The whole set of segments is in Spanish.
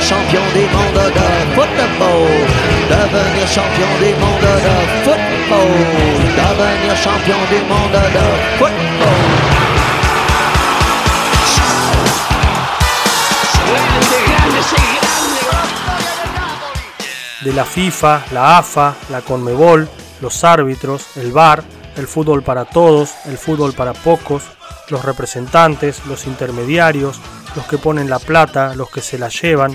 devenir champion du monde de football, devenir champion du monde de football, devenir champion du monde de football. de la FIFA, la AFA, la CONMEBOL, los árbitros, el VAR, el fútbol para todos, el fútbol para pocos, los representantes, los intermediarios, los que ponen la plata, los que se la llevan,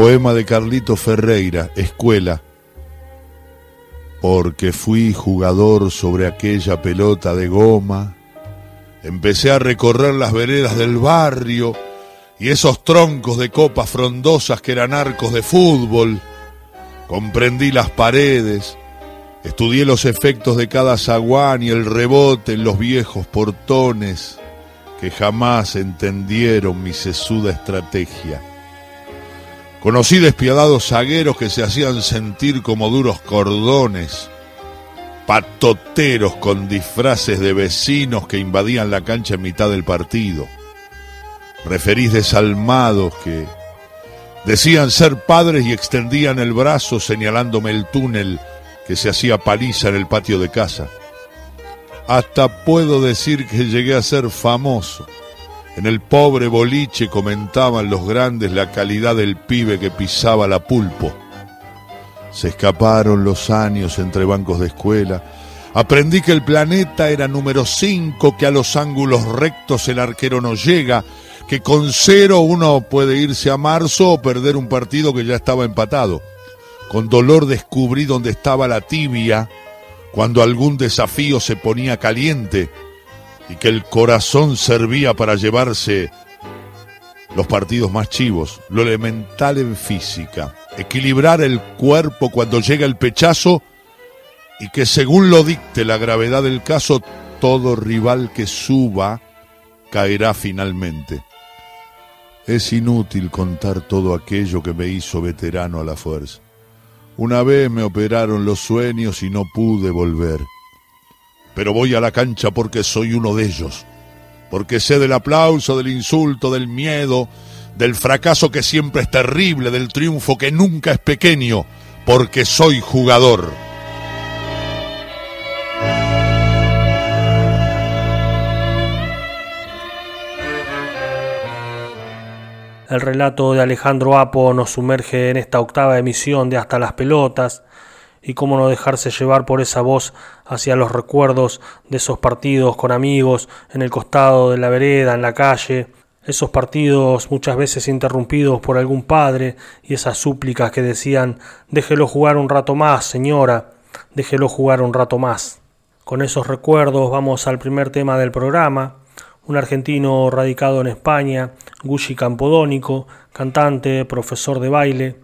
Poema de Carlito Ferreira, Escuela. Porque fui jugador sobre aquella pelota de goma, empecé a recorrer las veredas del barrio y esos troncos de copas frondosas que eran arcos de fútbol. Comprendí las paredes, Estudié los efectos de cada zaguán y el rebote en los viejos portones que jamás entendieron mi sesuda estrategia. Conocí despiadados zagueros que se hacían sentir como duros cordones, patoteros con disfraces de vecinos que invadían la cancha en mitad del partido, referís desalmados que decían ser padres y extendían el brazo señalándome el túnel que se hacía paliza en el patio de casa. Hasta puedo decir que llegué a ser famoso. En el pobre boliche comentaban los grandes la calidad del pibe que pisaba la pulpo. Se escaparon los años entre bancos de escuela. Aprendí que el planeta era número 5, que a los ángulos rectos el arquero no llega, que con cero uno puede irse a marzo o perder un partido que ya estaba empatado. Con dolor descubrí dónde estaba la tibia cuando algún desafío se ponía caliente y que el corazón servía para llevarse los partidos más chivos, lo elemental en física, equilibrar el cuerpo cuando llega el pechazo y que según lo dicte la gravedad del caso, todo rival que suba caerá finalmente. Es inútil contar todo aquello que me hizo veterano a la fuerza. Una vez me operaron los sueños y no pude volver. Pero voy a la cancha porque soy uno de ellos. Porque sé del aplauso, del insulto, del miedo, del fracaso que siempre es terrible, del triunfo que nunca es pequeño. Porque soy jugador. El relato de Alejandro Apo nos sumerge en esta octava emisión de Hasta las Pelotas y cómo no dejarse llevar por esa voz hacia los recuerdos de esos partidos con amigos en el costado de la vereda, en la calle, esos partidos muchas veces interrumpidos por algún padre y esas súplicas que decían déjelo jugar un rato más, señora, déjelo jugar un rato más. Con esos recuerdos vamos al primer tema del programa, un argentino radicado en España, Gucci Campodónico, cantante, profesor de baile,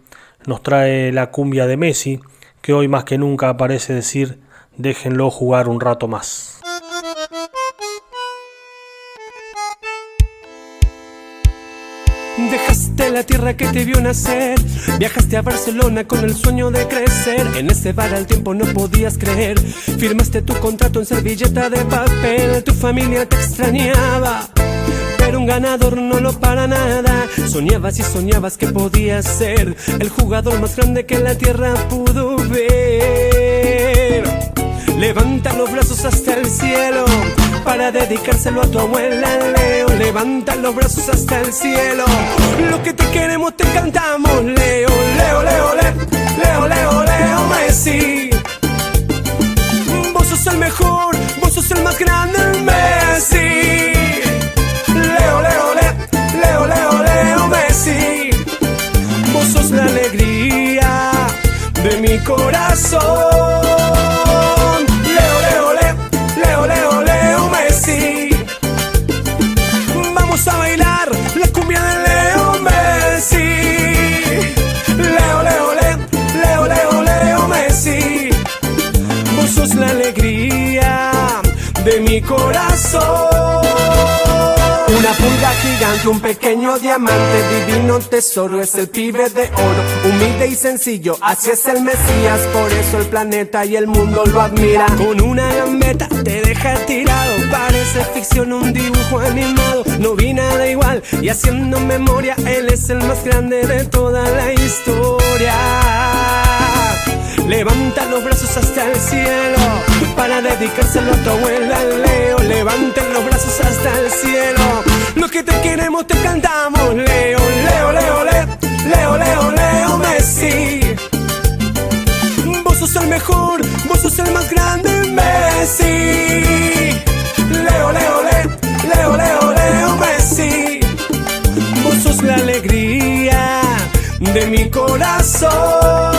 nos trae la cumbia de Messi, que hoy más que nunca parece decir déjenlo jugar un rato más. Dejaste la tierra que te vio nacer, viajaste a Barcelona con el sueño de crecer. En ese bar al tiempo no podías creer, firmaste tu contrato en servilleta de papel, tu familia te extrañaba. Ganador no lo para nada. Soñabas y soñabas que podías ser el jugador más grande que la tierra pudo ver. Levanta los brazos hasta el cielo para dedicárselo a tu abuela Leo. Levanta los brazos hasta el cielo. Lo que te queremos te cantamos, Leo, Leo, Leo, Leo, Leo, Leo, Leo, Messi. Vos sos el mejor, vos sos el más grande, Messi. decir, vos sos la alegría de mi corazón. Leo, leo, leo, leo, leo, leo, Messi. Vamos a bailar la cumbia de Leo Messi. Leo, leo, leo, leo, leo, leo, Messi. Vos sos la alegría de mi corazón. Pulga gigante, un pequeño diamante, divino tesoro, es el pibe de oro, humilde y sencillo, así es el Mesías, por eso el planeta y el mundo lo admira. Con una gambeta te deja tirado, parece ficción, un dibujo animado, no vi nada igual, y haciendo memoria, él es el más grande de toda la historia. Levanta los brazos hasta el cielo para dedicárselo a tu abuela Leo. Levanten los brazos hasta el cielo. Los que te queremos te cantamos. Leo, Leo, Leo, Leo, Leo, Leo, Leo Messi. Vos sos el mejor, vos sos el más grande Messi. Leo, Leo, Leo, Leo, Leo, Leo Messi. Vos sos la alegría de mi corazón.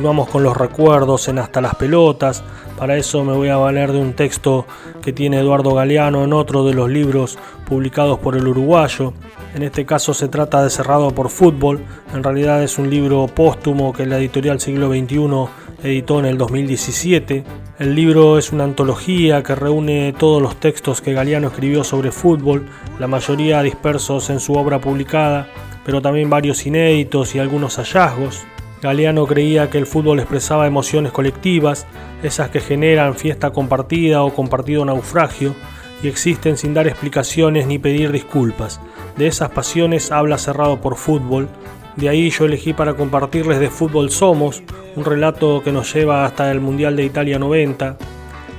Continuamos con los recuerdos en Hasta las Pelotas. Para eso me voy a valer de un texto que tiene Eduardo Galeano en otro de los libros publicados por el uruguayo. En este caso se trata de Cerrado por Fútbol. En realidad es un libro póstumo que la editorial Siglo XXI editó en el 2017. El libro es una antología que reúne todos los textos que Galeano escribió sobre fútbol, la mayoría dispersos en su obra publicada, pero también varios inéditos y algunos hallazgos. Galeano creía que el fútbol expresaba emociones colectivas, esas que generan fiesta compartida o compartido naufragio, y existen sin dar explicaciones ni pedir disculpas. De esas pasiones habla cerrado por fútbol. De ahí yo elegí para compartirles de Fútbol Somos, un relato que nos lleva hasta el Mundial de Italia 90,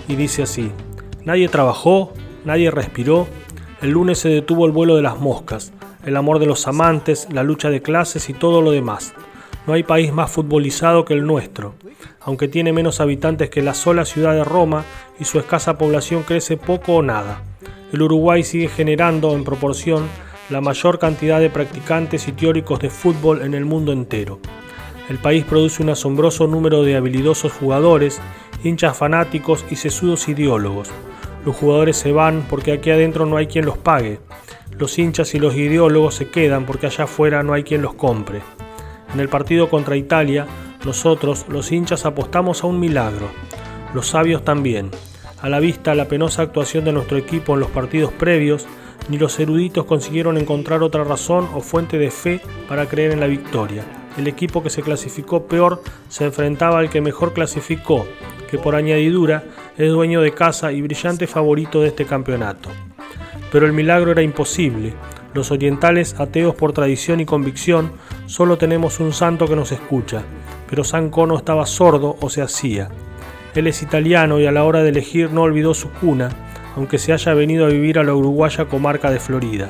y dice así, nadie trabajó, nadie respiró, el lunes se detuvo el vuelo de las moscas, el amor de los amantes, la lucha de clases y todo lo demás. No hay país más futbolizado que el nuestro. Aunque tiene menos habitantes que la sola ciudad de Roma y su escasa población crece poco o nada. El Uruguay sigue generando, en proporción, la mayor cantidad de practicantes y teóricos de fútbol en el mundo entero. El país produce un asombroso número de habilidosos jugadores, hinchas fanáticos y sesudos ideólogos. Los jugadores se van porque aquí adentro no hay quien los pague. Los hinchas y los ideólogos se quedan porque allá afuera no hay quien los compre. En el partido contra Italia, nosotros, los hinchas, apostamos a un milagro. Los sabios también. A la vista la penosa actuación de nuestro equipo en los partidos previos, ni los eruditos consiguieron encontrar otra razón o fuente de fe para creer en la victoria. El equipo que se clasificó peor se enfrentaba al que mejor clasificó, que por añadidura es dueño de casa y brillante favorito de este campeonato. Pero el milagro era imposible, los orientales, ateos por tradición y convicción, solo tenemos un santo que nos escucha, pero San Cono estaba sordo o se hacía. Él es italiano y a la hora de elegir no olvidó su cuna, aunque se haya venido a vivir a la uruguaya comarca de Florida.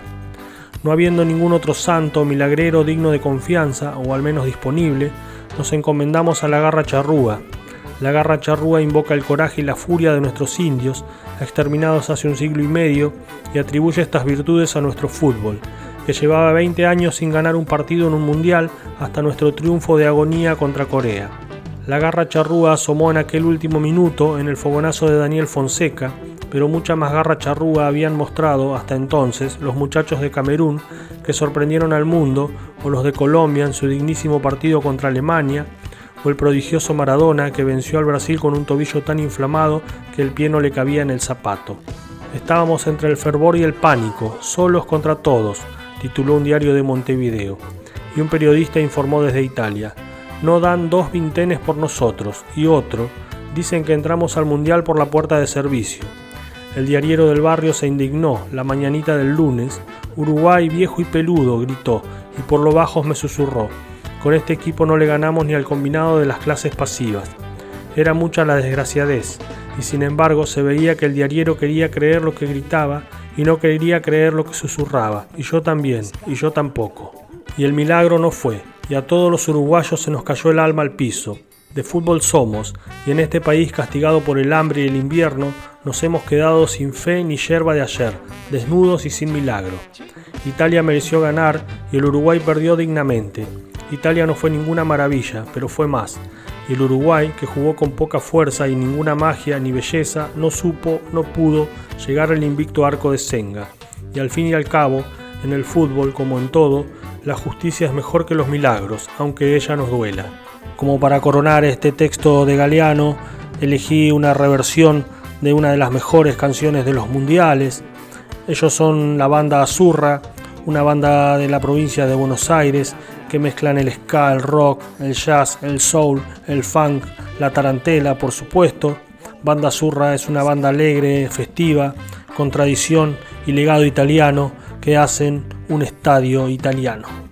No habiendo ningún otro santo milagrero digno de confianza, o al menos disponible, nos encomendamos a la garra charrúa. La garra charrúa invoca el coraje y la furia de nuestros indios, exterminados hace un siglo y medio, y atribuye estas virtudes a nuestro fútbol, que llevaba 20 años sin ganar un partido en un mundial hasta nuestro triunfo de agonía contra Corea. La garra charrúa asomó en aquel último minuto en el fogonazo de Daniel Fonseca, pero mucha más garra charrúa habían mostrado hasta entonces los muchachos de Camerún que sorprendieron al mundo, o los de Colombia en su dignísimo partido contra Alemania, o el prodigioso Maradona que venció al Brasil con un tobillo tan inflamado que el pie no le cabía en el zapato. Estábamos entre el fervor y el pánico, solos contra todos, tituló un diario de Montevideo, y un periodista informó desde Italia no dan dos vintenes por nosotros, y otro, dicen que entramos al Mundial por la puerta de servicio. El diariero del barrio se indignó, la mañanita del lunes, Uruguay viejo y peludo, gritó, y por lo bajos me susurró, con este equipo no le ganamos ni al combinado de las clases pasivas. Era mucha la desgraciadez, y sin embargo se veía que el diariero quería creer lo que gritaba y no quería creer lo que susurraba, y yo también, y yo tampoco. Y el milagro no fue, y a todos los uruguayos se nos cayó el alma al piso. De fútbol somos, y en este país castigado por el hambre y el invierno, nos hemos quedado sin fe ni yerba de ayer, desnudos y sin milagro. Italia mereció ganar y el Uruguay perdió dignamente. Italia no fue ninguna maravilla, pero fue más. El Uruguay, que jugó con poca fuerza y ninguna magia ni belleza, no supo, no pudo llegar al invicto arco de Senga. Y al fin y al cabo, en el fútbol, como en todo, la justicia es mejor que los milagros, aunque ella nos duela. Como para coronar este texto de Galeano, elegí una reversión de una de las mejores canciones de los mundiales. Ellos son la banda Azurra, una banda de la provincia de Buenos Aires que mezclan el ska, el rock, el jazz, el soul, el funk, la tarantela, por supuesto. Banda Azurra es una banda alegre, festiva, con tradición y legado italiano que hacen un estadio italiano.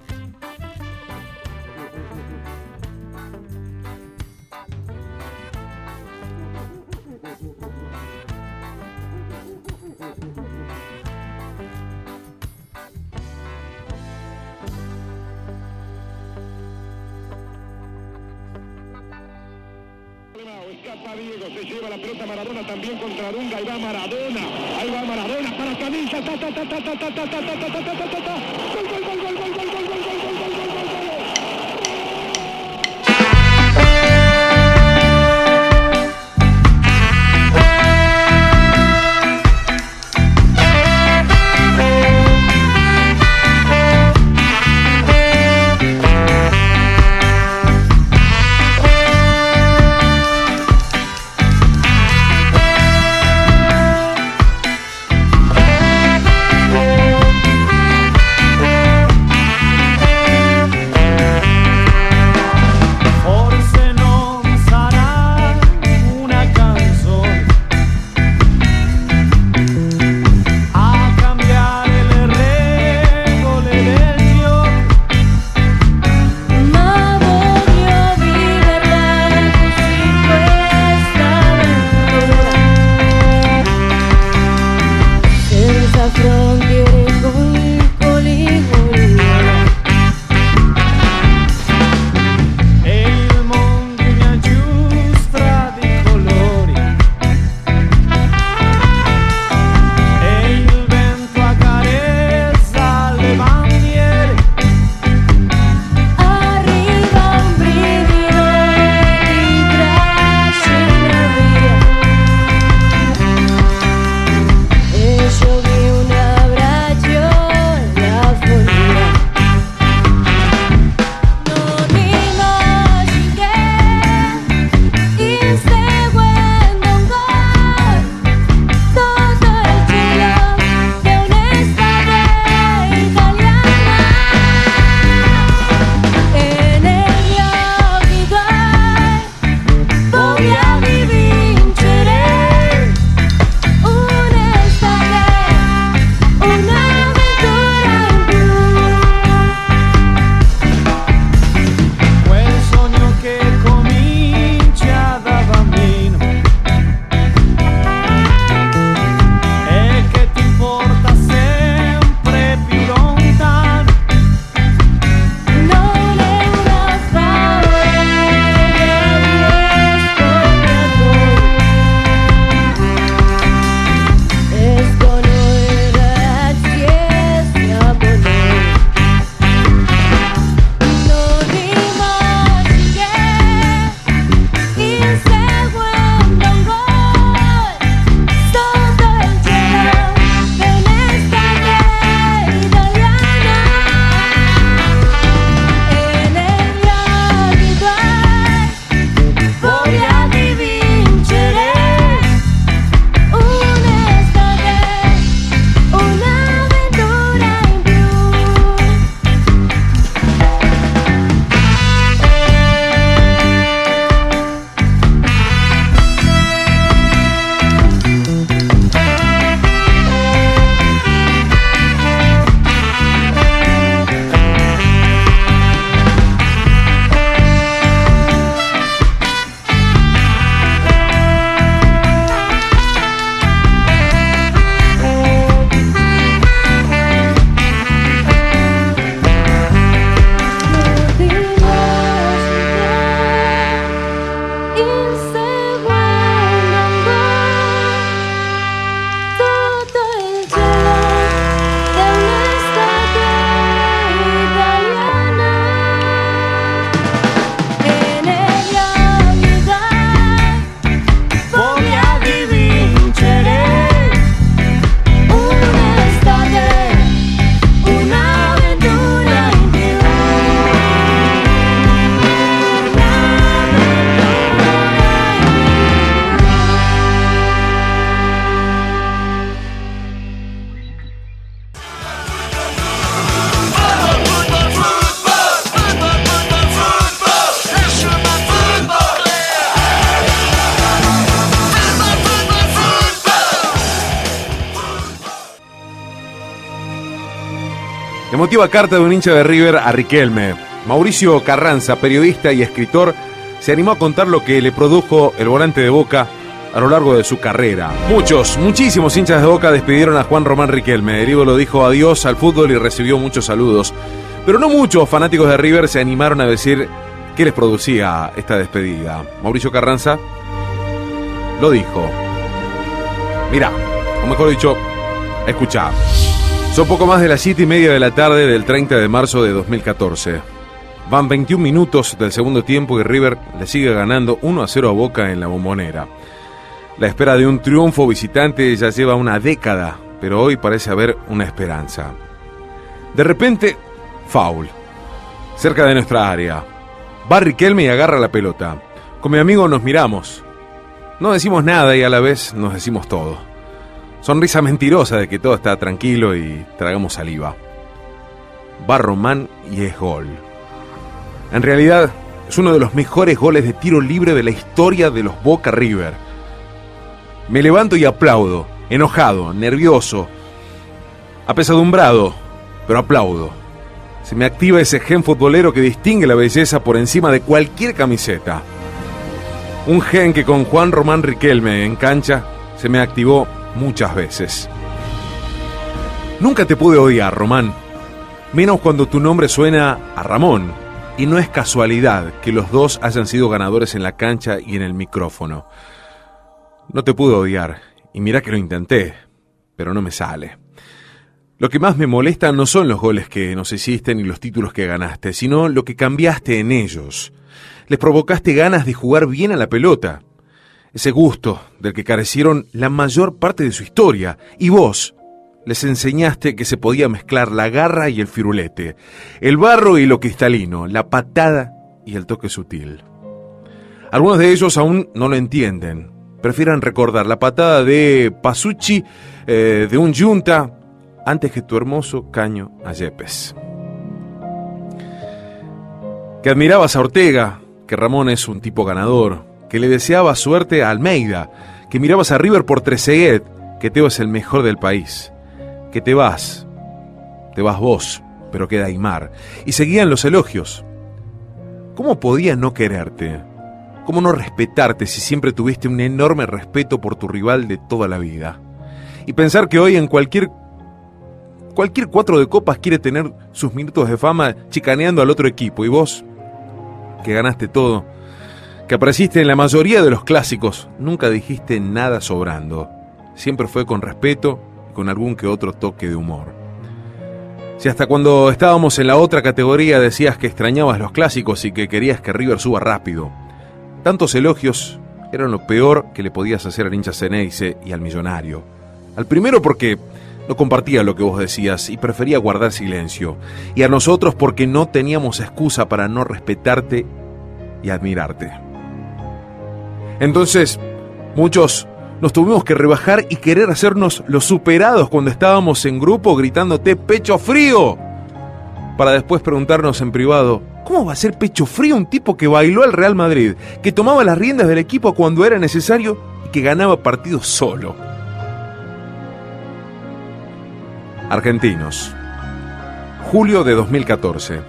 Emotiva carta de un hincha de River a Riquelme. Mauricio Carranza, periodista y escritor, se animó a contar lo que le produjo el volante de Boca a lo largo de su carrera. Muchos, muchísimos hinchas de Boca despidieron a Juan Román Riquelme. El ídolo dijo adiós al fútbol y recibió muchos saludos. Pero no muchos fanáticos de River se animaron a decir qué les producía esta despedida. Mauricio Carranza lo dijo. Mira, o mejor dicho, escucha. Son poco más de las 7 y media de la tarde del 30 de marzo de 2014. Van 21 minutos del segundo tiempo y River le sigue ganando 1 a 0 a Boca en la bombonera. La espera de un triunfo visitante ya lleva una década, pero hoy parece haber una esperanza. De repente, foul. Cerca de nuestra área. Va Riquelme y agarra la pelota. Con mi amigo nos miramos. No decimos nada y a la vez nos decimos todo. Sonrisa mentirosa de que todo está tranquilo y tragamos saliva. Va Román y es gol. En realidad, es uno de los mejores goles de tiro libre de la historia de los Boca River. Me levanto y aplaudo, enojado, nervioso, apesadumbrado, pero aplaudo. Se me activa ese gen futbolero que distingue la belleza por encima de cualquier camiseta. Un gen que con Juan Román Riquelme en cancha se me activó muchas veces. Nunca te pude odiar, Román. Menos cuando tu nombre suena a Ramón. Y no es casualidad que los dos hayan sido ganadores en la cancha y en el micrófono. No te pude odiar, y mira que lo intenté, pero no me sale. Lo que más me molesta no son los goles que nos hiciste ni los títulos que ganaste, sino lo que cambiaste en ellos. Les provocaste ganas de jugar bien a la pelota. Ese gusto del que carecieron la mayor parte de su historia. Y vos, les enseñaste que se podía mezclar la garra y el firulete, el barro y lo cristalino, la patada y el toque sutil. Algunos de ellos aún no lo entienden. Prefieren recordar la patada de Pasucci, eh, de un yunta, antes que tu hermoso caño a Yepes. Que admirabas a Ortega, que Ramón es un tipo ganador, que le deseabas suerte a Almeida, que mirabas a River por Trezeguet, que Teo es el mejor del país que te vas, te vas vos, pero queda Aymar. Y seguían los elogios. ¿Cómo podía no quererte? ¿Cómo no respetarte si siempre tuviste un enorme respeto por tu rival de toda la vida? Y pensar que hoy en cualquier cualquier cuatro de copas quiere tener sus minutos de fama chicaneando al otro equipo y vos que ganaste todo, que apareciste en la mayoría de los clásicos, nunca dijiste nada sobrando. Siempre fue con respeto con algún que otro toque de humor. Si hasta cuando estábamos en la otra categoría decías que extrañabas los clásicos y que querías que River suba rápido, tantos elogios eran lo peor que le podías hacer al hincha Ceneice y al millonario. Al primero porque no compartía lo que vos decías y prefería guardar silencio, y a nosotros porque no teníamos excusa para no respetarte y admirarte. Entonces, muchos nos tuvimos que rebajar y querer hacernos los superados cuando estábamos en grupo gritándote pecho frío. Para después preguntarnos en privado, ¿cómo va a ser pecho frío un tipo que bailó al Real Madrid, que tomaba las riendas del equipo cuando era necesario y que ganaba partidos solo? Argentinos. Julio de 2014.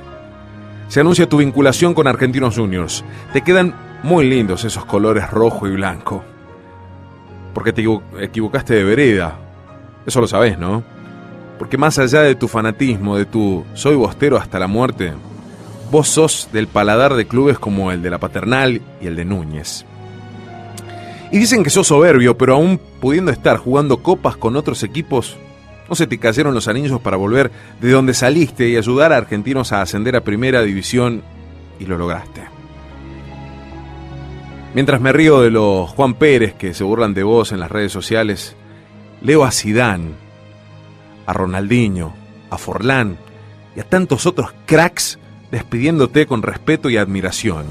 Se anuncia tu vinculación con Argentinos Juniors. Te quedan muy lindos esos colores rojo y blanco porque te equivocaste de vereda. Eso lo sabes, ¿no? Porque más allá de tu fanatismo, de tu soy bostero hasta la muerte, vos sos del paladar de clubes como el de la Paternal y el de Núñez. Y dicen que sos soberbio, pero aún pudiendo estar jugando copas con otros equipos, no se te cayeron los anillos para volver de donde saliste y ayudar a argentinos a ascender a primera división y lo lograste. Mientras me río de los Juan Pérez que se burlan de vos en las redes sociales, leo a Sidán, a Ronaldinho, a Forlán y a tantos otros cracks despidiéndote con respeto y admiración.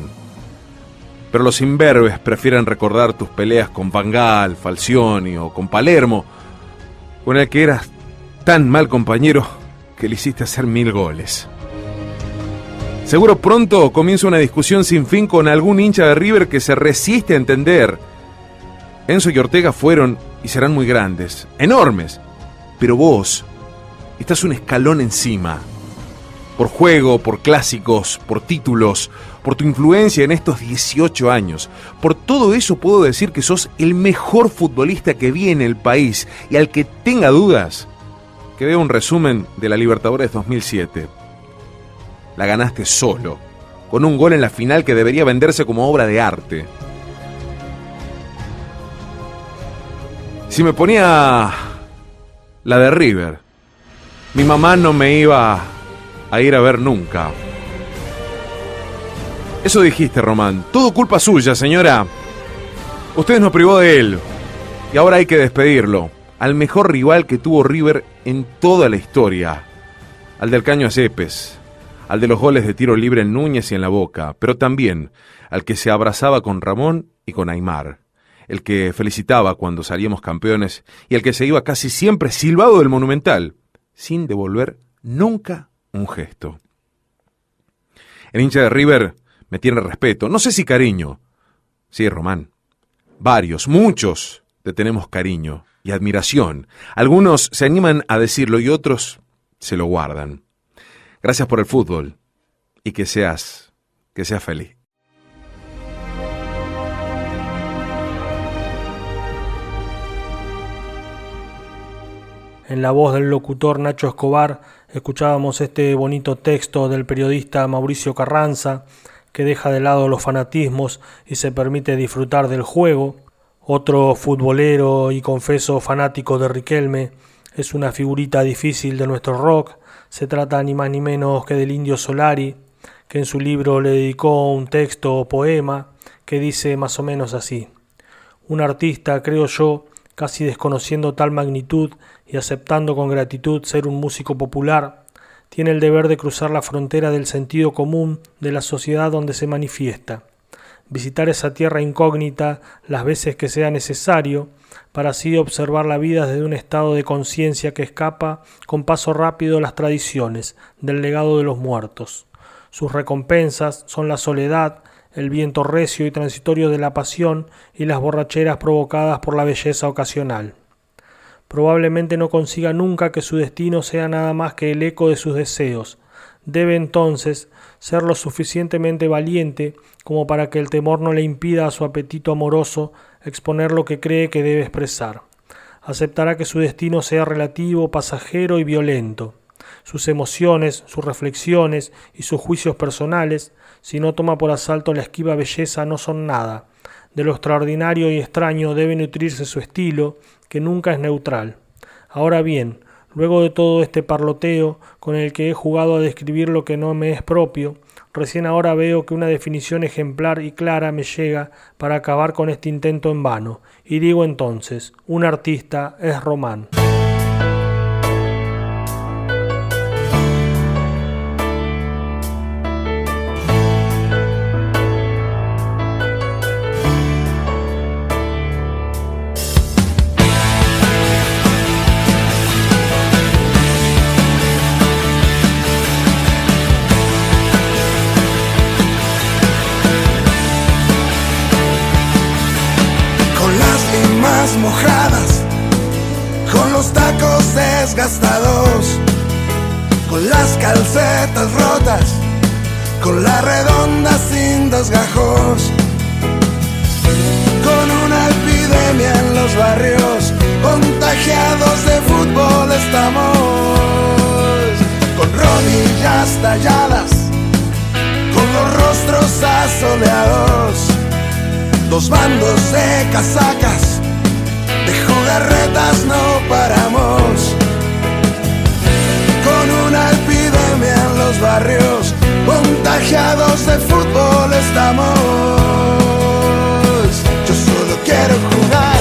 Pero los imberbes prefieren recordar tus peleas con Vangal, Falcioni o con Palermo, con el que eras tan mal compañero que le hiciste hacer mil goles. Seguro pronto comienza una discusión sin fin con algún hincha de River que se resiste a entender. Enzo y Ortega fueron y serán muy grandes, enormes, pero vos estás un escalón encima. por juego, por clásicos, por títulos, por tu influencia en estos 18 años. Por todo eso puedo decir que sos el mejor futbolista que vi en el país y al que tenga dudas, que vea un resumen de la Libertadores 2007. La ganaste solo, con un gol en la final que debería venderse como obra de arte. Si me ponía la de River, mi mamá no me iba a ir a ver nunca. Eso dijiste, Román. Todo culpa suya, señora. Usted nos privó de él. Y ahora hay que despedirlo. Al mejor rival que tuvo River en toda la historia. Al del caño a Cepes. Al de los goles de tiro libre en Núñez y en la Boca. Pero también al que se abrazaba con Ramón y con Aymar. El que felicitaba cuando salíamos campeones y el que se iba casi siempre silbado del Monumental. Sin devolver nunca un gesto. El hincha de River me tiene respeto, no sé si cariño. Sí, Román. Varios, muchos te tenemos cariño y admiración. Algunos se animan a decirlo y otros se lo guardan. Gracias por el fútbol y que seas, que seas feliz. En la voz del locutor Nacho Escobar escuchábamos este bonito texto del periodista Mauricio Carranza que deja de lado los fanatismos y se permite disfrutar del juego. Otro futbolero y confeso fanático de Riquelme es una figurita difícil de nuestro rock. Se trata ni más ni menos que del indio Solari, que en su libro le dedicó un texto o poema que dice más o menos así. Un artista, creo yo, casi desconociendo tal magnitud y aceptando con gratitud ser un músico popular, tiene el deber de cruzar la frontera del sentido común de la sociedad donde se manifiesta, visitar esa tierra incógnita las veces que sea necesario, para así observar la vida desde un estado de conciencia que escapa con paso rápido las tradiciones del legado de los muertos. Sus recompensas son la soledad, el viento recio y transitorio de la pasión y las borracheras provocadas por la belleza ocasional. Probablemente no consiga nunca que su destino sea nada más que el eco de sus deseos. Debe entonces ser lo suficientemente valiente como para que el temor no le impida a su apetito amoroso exponer lo que cree que debe expresar. Aceptará que su destino sea relativo, pasajero y violento. Sus emociones, sus reflexiones y sus juicios personales si no toma por asalto la esquiva belleza, no son nada. De lo extraordinario y extraño debe nutrirse su estilo, que nunca es neutral. Ahora bien, luego de todo este parloteo con el que he jugado a describir lo que no me es propio, recién ahora veo que una definición ejemplar y clara me llega para acabar con este intento en vano, y digo entonces, un artista es Román. Desgajos, con una epidemia en los barrios, contagiados de fútbol estamos, con rodillas talladas, con los rostros asoleados, dos bandos de casacas de jugarretas no paramos. Con una epidemia en los barrios, contagiados de fútbol estamos. Yo solo quiero jugar,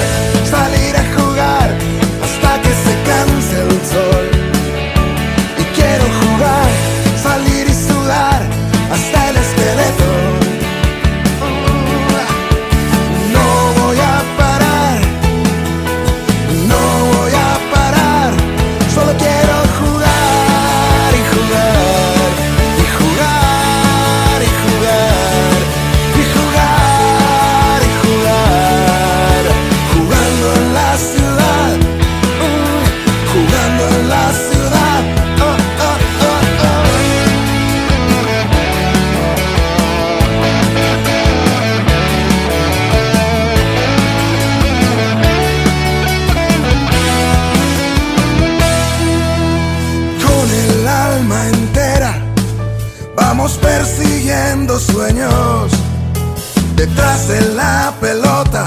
detrás de la pelota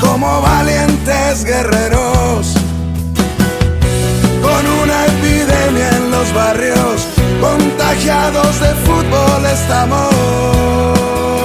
como valientes guerreros. Con una epidemia en los barrios, contagiados de fútbol estamos.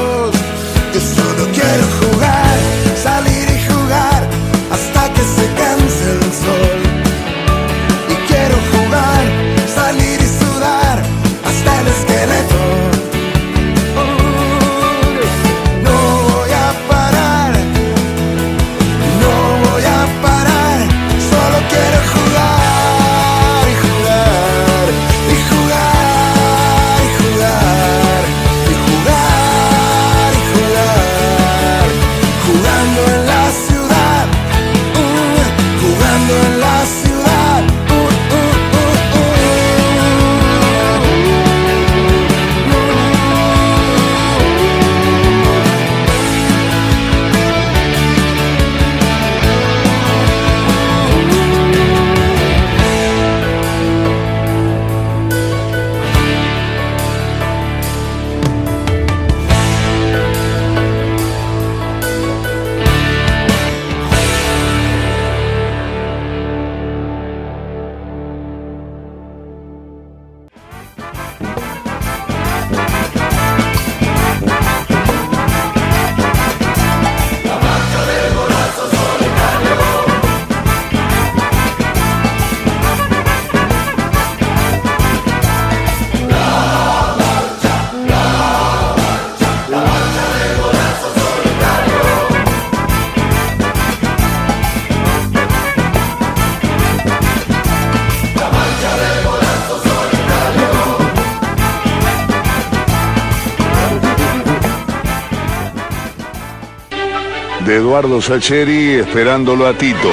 De Eduardo Sacheri esperándolo a Tito.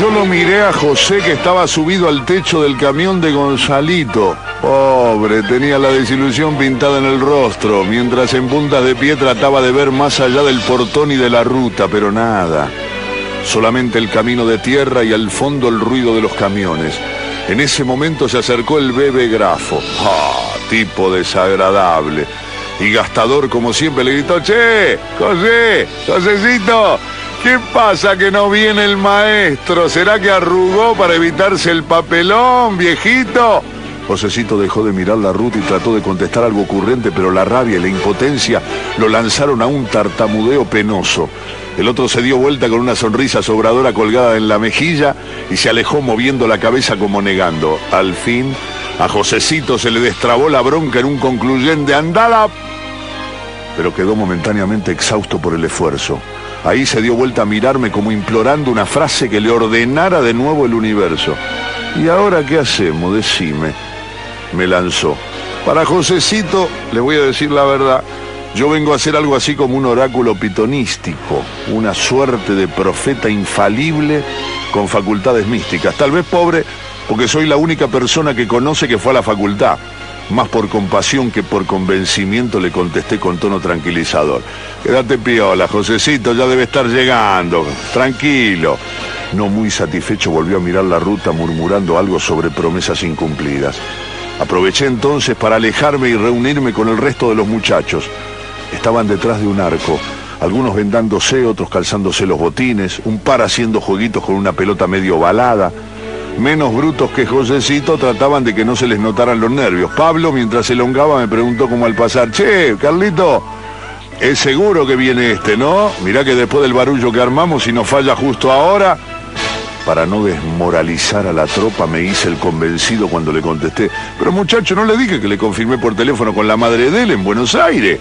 Yo lo miré a José que estaba subido al techo del camión de Gonzalito. Pobre, tenía la desilusión pintada en el rostro, mientras en puntas de pie trataba de ver más allá del portón y de la ruta, pero nada. Solamente el camino de tierra y al fondo el ruido de los camiones. En ese momento se acercó el bebé grafo. ¡Ah! Tipo desagradable. Y gastador, como siempre, le gritó, ¡Che! ¡José! ¡Josecito! ¿Qué pasa que no viene el maestro? ¿Será que arrugó para evitarse el papelón, viejito? Josecito dejó de mirar la ruta y trató de contestar algo ocurrente, pero la rabia y la impotencia lo lanzaron a un tartamudeo penoso. El otro se dio vuelta con una sonrisa sobradora colgada en la mejilla y se alejó moviendo la cabeza como negando. Al fin, a Josecito se le destrabó la bronca en un concluyente andada, pero quedó momentáneamente exhausto por el esfuerzo. Ahí se dio vuelta a mirarme como implorando una frase que le ordenara de nuevo el universo. ¿Y ahora qué hacemos? Decime. Me lanzó. Para Josecito, le voy a decir la verdad, yo vengo a hacer algo así como un oráculo pitonístico, una suerte de profeta infalible con facultades místicas. Tal vez pobre, porque soy la única persona que conoce que fue a la facultad. Más por compasión que por convencimiento le contesté con tono tranquilizador. Quédate piola, Josecito, ya debe estar llegando. Tranquilo. No muy satisfecho volvió a mirar la ruta murmurando algo sobre promesas incumplidas. Aproveché entonces para alejarme y reunirme con el resto de los muchachos. Estaban detrás de un arco, algunos vendándose, otros calzándose los botines, un par haciendo jueguitos con una pelota medio balada. Menos brutos que Josecito trataban de que no se les notaran los nervios. Pablo, mientras elongaba, me preguntó como al pasar, che, Carlito, es seguro que viene este, ¿no? Mirá que después del barullo que armamos, si nos falla justo ahora, para no desmoralizar a la tropa me hice el convencido cuando le contesté, pero muchacho, no le dije que le confirmé por teléfono con la madre de él en Buenos Aires.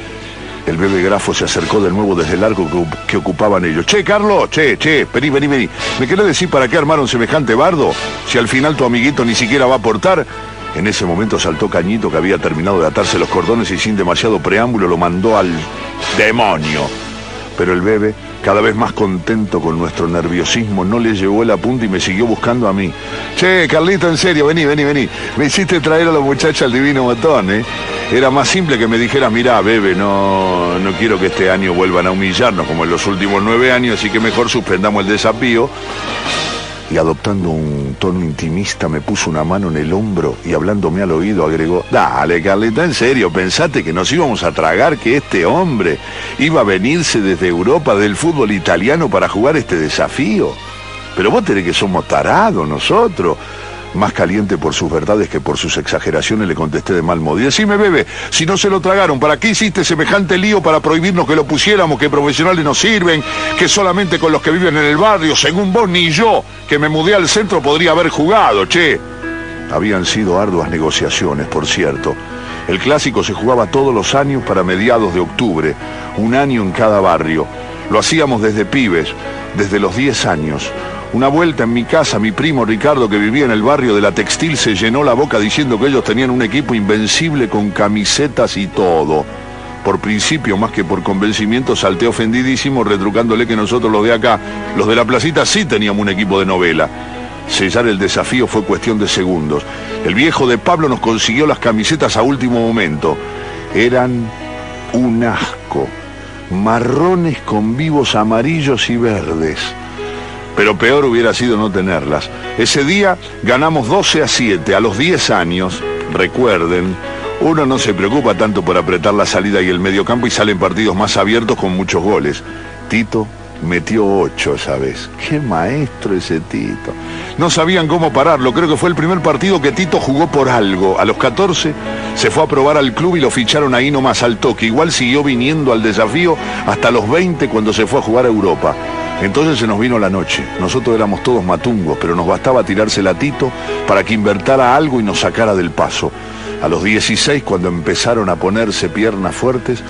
El bebé grafo se acercó de nuevo desde el arco que, ocupaban ellos. Che, Carlos, che, che, vení, vení, vení. ¿Me querés decir para qué armaron semejante bardo? Si al final tu amiguito ni siquiera va a aportar. En ese momento saltó Cañito que había terminado de atarse los cordones y sin demasiado preámbulo lo mandó al demonio. Pero el bebé, cada vez más contento con nuestro nerviosismo, no le llevó el apunte y me siguió buscando a mí. Che, Carlito, en serio, vení, vení, vení. Me hiciste traer a la muchacha al divino botón, ¿eh? Era más simple que me dijeras, mirá, bebé, no, no quiero que este año vuelvan a humillarnos como en los últimos nueve años, así que mejor suspendamos el desafío. Y adoptando un tono intimista me puso una mano en el hombro y hablándome al oído agregó, dale Carlita, en serio, pensate que nos íbamos a tragar que este hombre iba a venirse desde Europa del fútbol italiano para jugar este desafío. Pero vos tenés que somos tarados nosotros. Más caliente por sus verdades que por sus exageraciones le contesté de mal modo. Y decime, bebé, si no se lo tragaron, ¿para qué hiciste semejante lío para prohibirnos que lo pusiéramos, que profesionales no sirven, que solamente con los que viven en el barrio, según vos ni yo, que me mudé al centro, podría haber jugado, che? Habían sido arduas negociaciones, por cierto. El clásico se jugaba todos los años para mediados de octubre, un año en cada barrio. Lo hacíamos desde pibes, desde los 10 años. Una vuelta en mi casa, mi primo Ricardo, que vivía en el barrio de la Textil, se llenó la boca diciendo que ellos tenían un equipo invencible con camisetas y todo. Por principio, más que por convencimiento, salté ofendidísimo, retrucándole que nosotros los de acá, los de la placita, sí teníamos un equipo de novela. Sellar el desafío fue cuestión de segundos. El viejo de Pablo nos consiguió las camisetas a último momento. Eran un asco. Marrones con vivos amarillos y verdes pero peor hubiera sido no tenerlas. Ese día ganamos 12 a 7, a los 10 años, recuerden, uno no se preocupa tanto por apretar la salida y el mediocampo y salen partidos más abiertos con muchos goles. Tito metió 8 esa vez. Qué maestro ese Tito. No sabían cómo pararlo. Creo que fue el primer partido que Tito jugó por algo. A los 14 se fue a probar al club y lo ficharon ahí nomás al toque. Igual siguió viniendo al desafío hasta los 20 cuando se fue a jugar a Europa. Entonces se nos vino la noche. Nosotros éramos todos matungos, pero nos bastaba tirarse latito para que invertara algo y nos sacara del paso. A los 16, cuando empezaron a ponerse piernas fuertes,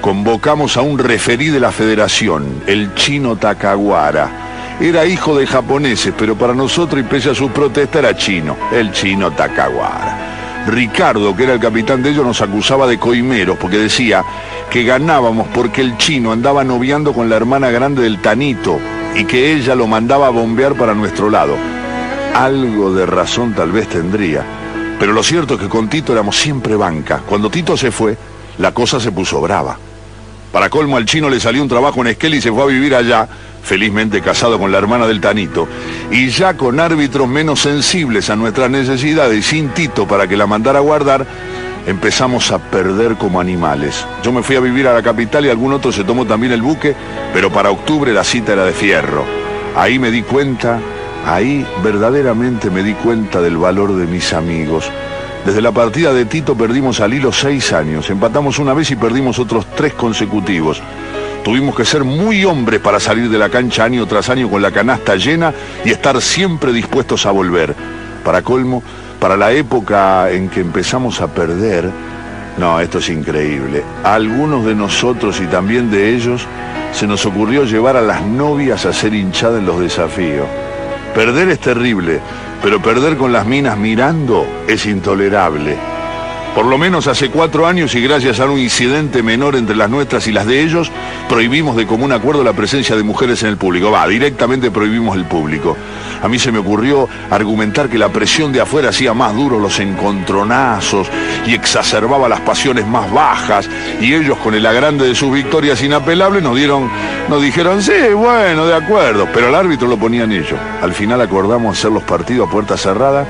convocamos a un referí de la federación, el chino Takawara. Era hijo de japoneses, pero para nosotros, y pese a su protesta, era chino, el chino Takawara. Ricardo, que era el capitán de ellos, nos acusaba de coimeros porque decía que ganábamos porque el chino andaba noviando con la hermana grande del Tanito y que ella lo mandaba a bombear para nuestro lado. Algo de razón tal vez tendría, pero lo cierto es que con Tito éramos siempre banca. Cuando Tito se fue, la cosa se puso brava. Para colmo al chino le salió un trabajo en Esquel y se fue a vivir allá, felizmente casado con la hermana del Tanito, y ya con árbitros menos sensibles a nuestras necesidades y sin Tito para que la mandara a guardar, empezamos a perder como animales. Yo me fui a vivir a la capital y algún otro se tomó también el buque, pero para octubre la cita era de fierro. Ahí me di cuenta, ahí verdaderamente me di cuenta del valor de mis amigos. Desde la partida de Tito perdimos al hilo seis años, empatamos una vez y perdimos otros tres consecutivos. Tuvimos que ser muy hombres para salir de la cancha año tras año con la canasta llena y estar siempre dispuestos a volver. Para colmo, para la época en que empezamos a perder, no, esto es increíble. A algunos de nosotros y también de ellos se nos ocurrió llevar a las novias a ser hinchadas en los desafíos. Perder es terrible, pero perder con las minas mirando es intolerable. Por lo menos hace cuatro años y gracias a un incidente menor entre las nuestras y las de ellos, prohibimos de común acuerdo la presencia de mujeres en el público. Va, directamente prohibimos el público. A mí se me ocurrió argumentar que la presión de afuera hacía más duros los encontronazos y exacerbaba las pasiones más bajas y ellos con el agrande de sus victorias inapelables nos dieron, nos dijeron, sí, bueno, de acuerdo, pero el árbitro lo ponían ellos. Al final acordamos hacer los partidos a puerta cerrada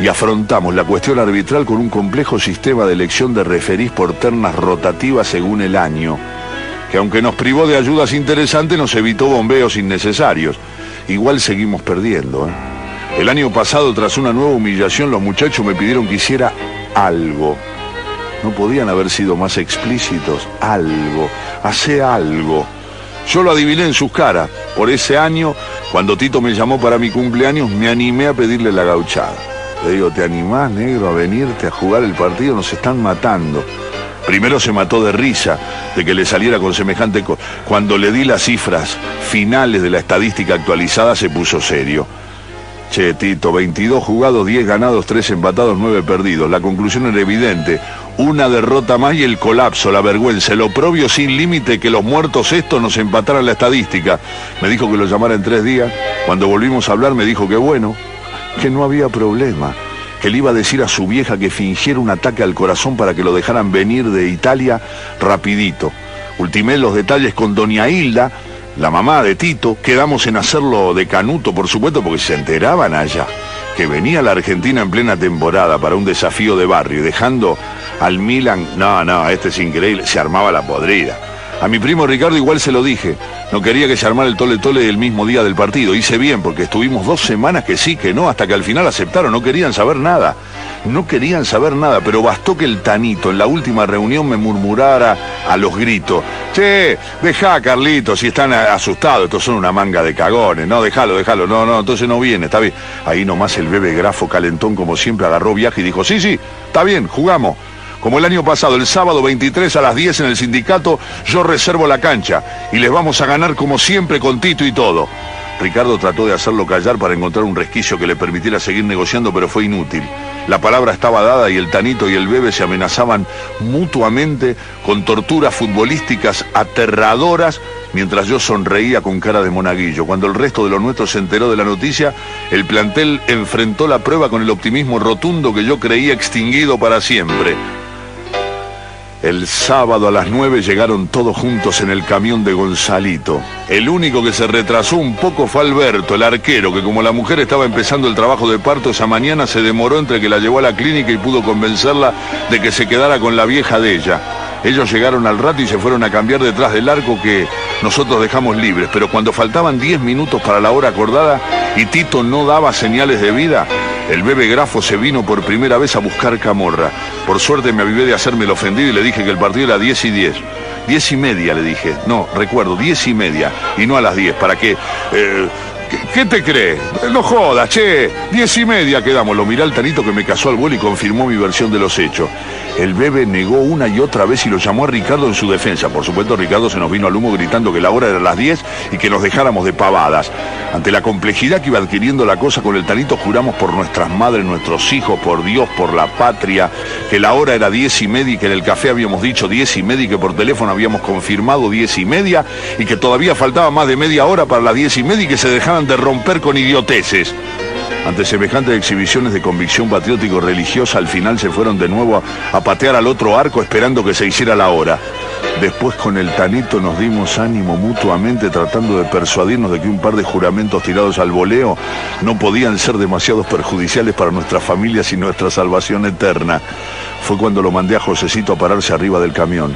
y afrontamos la cuestión arbitral con un complejo sistema de elección de referís por ternas rotativas según el año, que aunque nos privó de ayudas interesantes, nos evitó bombeos innecesarios. Igual seguimos perdiendo. ¿eh? El año pasado, tras una nueva humillación, los muchachos me pidieron que hiciera algo. No podían haber sido más explícitos. Algo. Hace algo. Yo lo adiviné en sus caras. Por ese año, cuando Tito me llamó para mi cumpleaños, me animé a pedirle la gauchada. Le digo, ¿te animás, negro, a venirte a jugar el partido? Nos están matando. Primero se mató de risa de que le saliera con semejante cosa. Cuando le di las cifras finales de la estadística actualizada se puso serio. Che, Tito, 22 jugados, 10 ganados, 3 empatados, 9 perdidos. La conclusión era evidente. Una derrota más y el colapso, la vergüenza, el oprobio sin límite que los muertos estos nos empataran la estadística. Me dijo que lo llamara en tres días. Cuando volvimos a hablar me dijo que bueno, que no había problema, que le iba a decir a su vieja que fingiera un ataque al corazón para que lo dejaran venir de Italia rapidito. Ultimé los detalles con doña Hilda, la mamá de Tito, quedamos en hacerlo de canuto, por supuesto, porque se enteraban allá que venía la Argentina en plena temporada para un desafío de barrio, dejando al Milan, no, no, este es increíble, se armaba la podrida. A mi primo Ricardo igual se lo dije. No quería que se armara el tole tole el mismo día del partido. Hice bien porque estuvimos dos semanas que sí, que no, hasta que al final aceptaron. No querían saber nada. No querían saber nada, pero bastó que el Tanito en la última reunión me murmurara a los gritos. Che, deja Carlitos, si están asustados, estos son una manga de cagones. No, déjalo, déjalo. No, no, entonces no viene, está bien. Ahí nomás el bebé grafo calentón como siempre agarró viaje y dijo, sí, sí, está bien, jugamos. Como el año pasado, el sábado 23 a las 10 en el sindicato, yo reservo la cancha y les vamos a ganar como siempre con Tito y todo. Ricardo trató de hacerlo callar para encontrar un resquicio que le permitiera seguir negociando, pero fue inútil. La palabra estaba dada y el Tanito y el Bebe se amenazaban mutuamente con torturas futbolísticas aterradoras mientras yo sonreía con cara de monaguillo. Cuando el resto de los nuestros se enteró de la noticia, el plantel enfrentó la prueba con el optimismo rotundo que yo creía extinguido para siempre. El sábado a las 9 llegaron todos juntos en el camión de Gonzalito. El único que se retrasó un poco fue Alberto, el arquero, que como la mujer estaba empezando el trabajo de parto esa mañana, se demoró entre que la llevó a la clínica y pudo convencerla de que se quedara con la vieja de ella. Ellos llegaron al rato y se fueron a cambiar detrás del arco que nosotros dejamos libres, pero cuando faltaban 10 minutos para la hora acordada y Tito no daba señales de vida, el bebé grafo se vino por primera vez a buscar camorra. Por suerte me avivé de hacerme el ofendido y le dije que el partido era 10 y 10. 10 y media le dije. No, recuerdo, 10 y media. Y no a las 10, para que... Eh, ¿Qué te crees? No jodas, che. Diez y media quedamos. Lo miré al tanito que me casó al vuelo y confirmó mi versión de los hechos. El bebé negó una y otra vez y lo llamó a Ricardo en su defensa. Por supuesto, Ricardo se nos vino al humo gritando que la hora era las 10 y que nos dejáramos de pavadas. Ante la complejidad que iba adquiriendo la cosa con el tanito, juramos por nuestras madres, nuestros hijos, por Dios, por la patria, que la hora era diez y media y que en el café habíamos dicho diez y media y que por teléfono habíamos confirmado diez y media y que todavía faltaba más de media hora para las diez y media y que se dejaban de romper con idioteces. Ante semejantes exhibiciones de convicción patriótico-religiosa, al final se fueron de nuevo a, a, patear al otro arco esperando que se hiciera la hora. Después con el tanito nos dimos ánimo mutuamente tratando de persuadirnos de que un par de juramentos tirados al voleo no podían ser demasiados perjudiciales para nuestras familias y nuestra salvación eterna. Fue cuando lo mandé a Josecito a pararse arriba del camión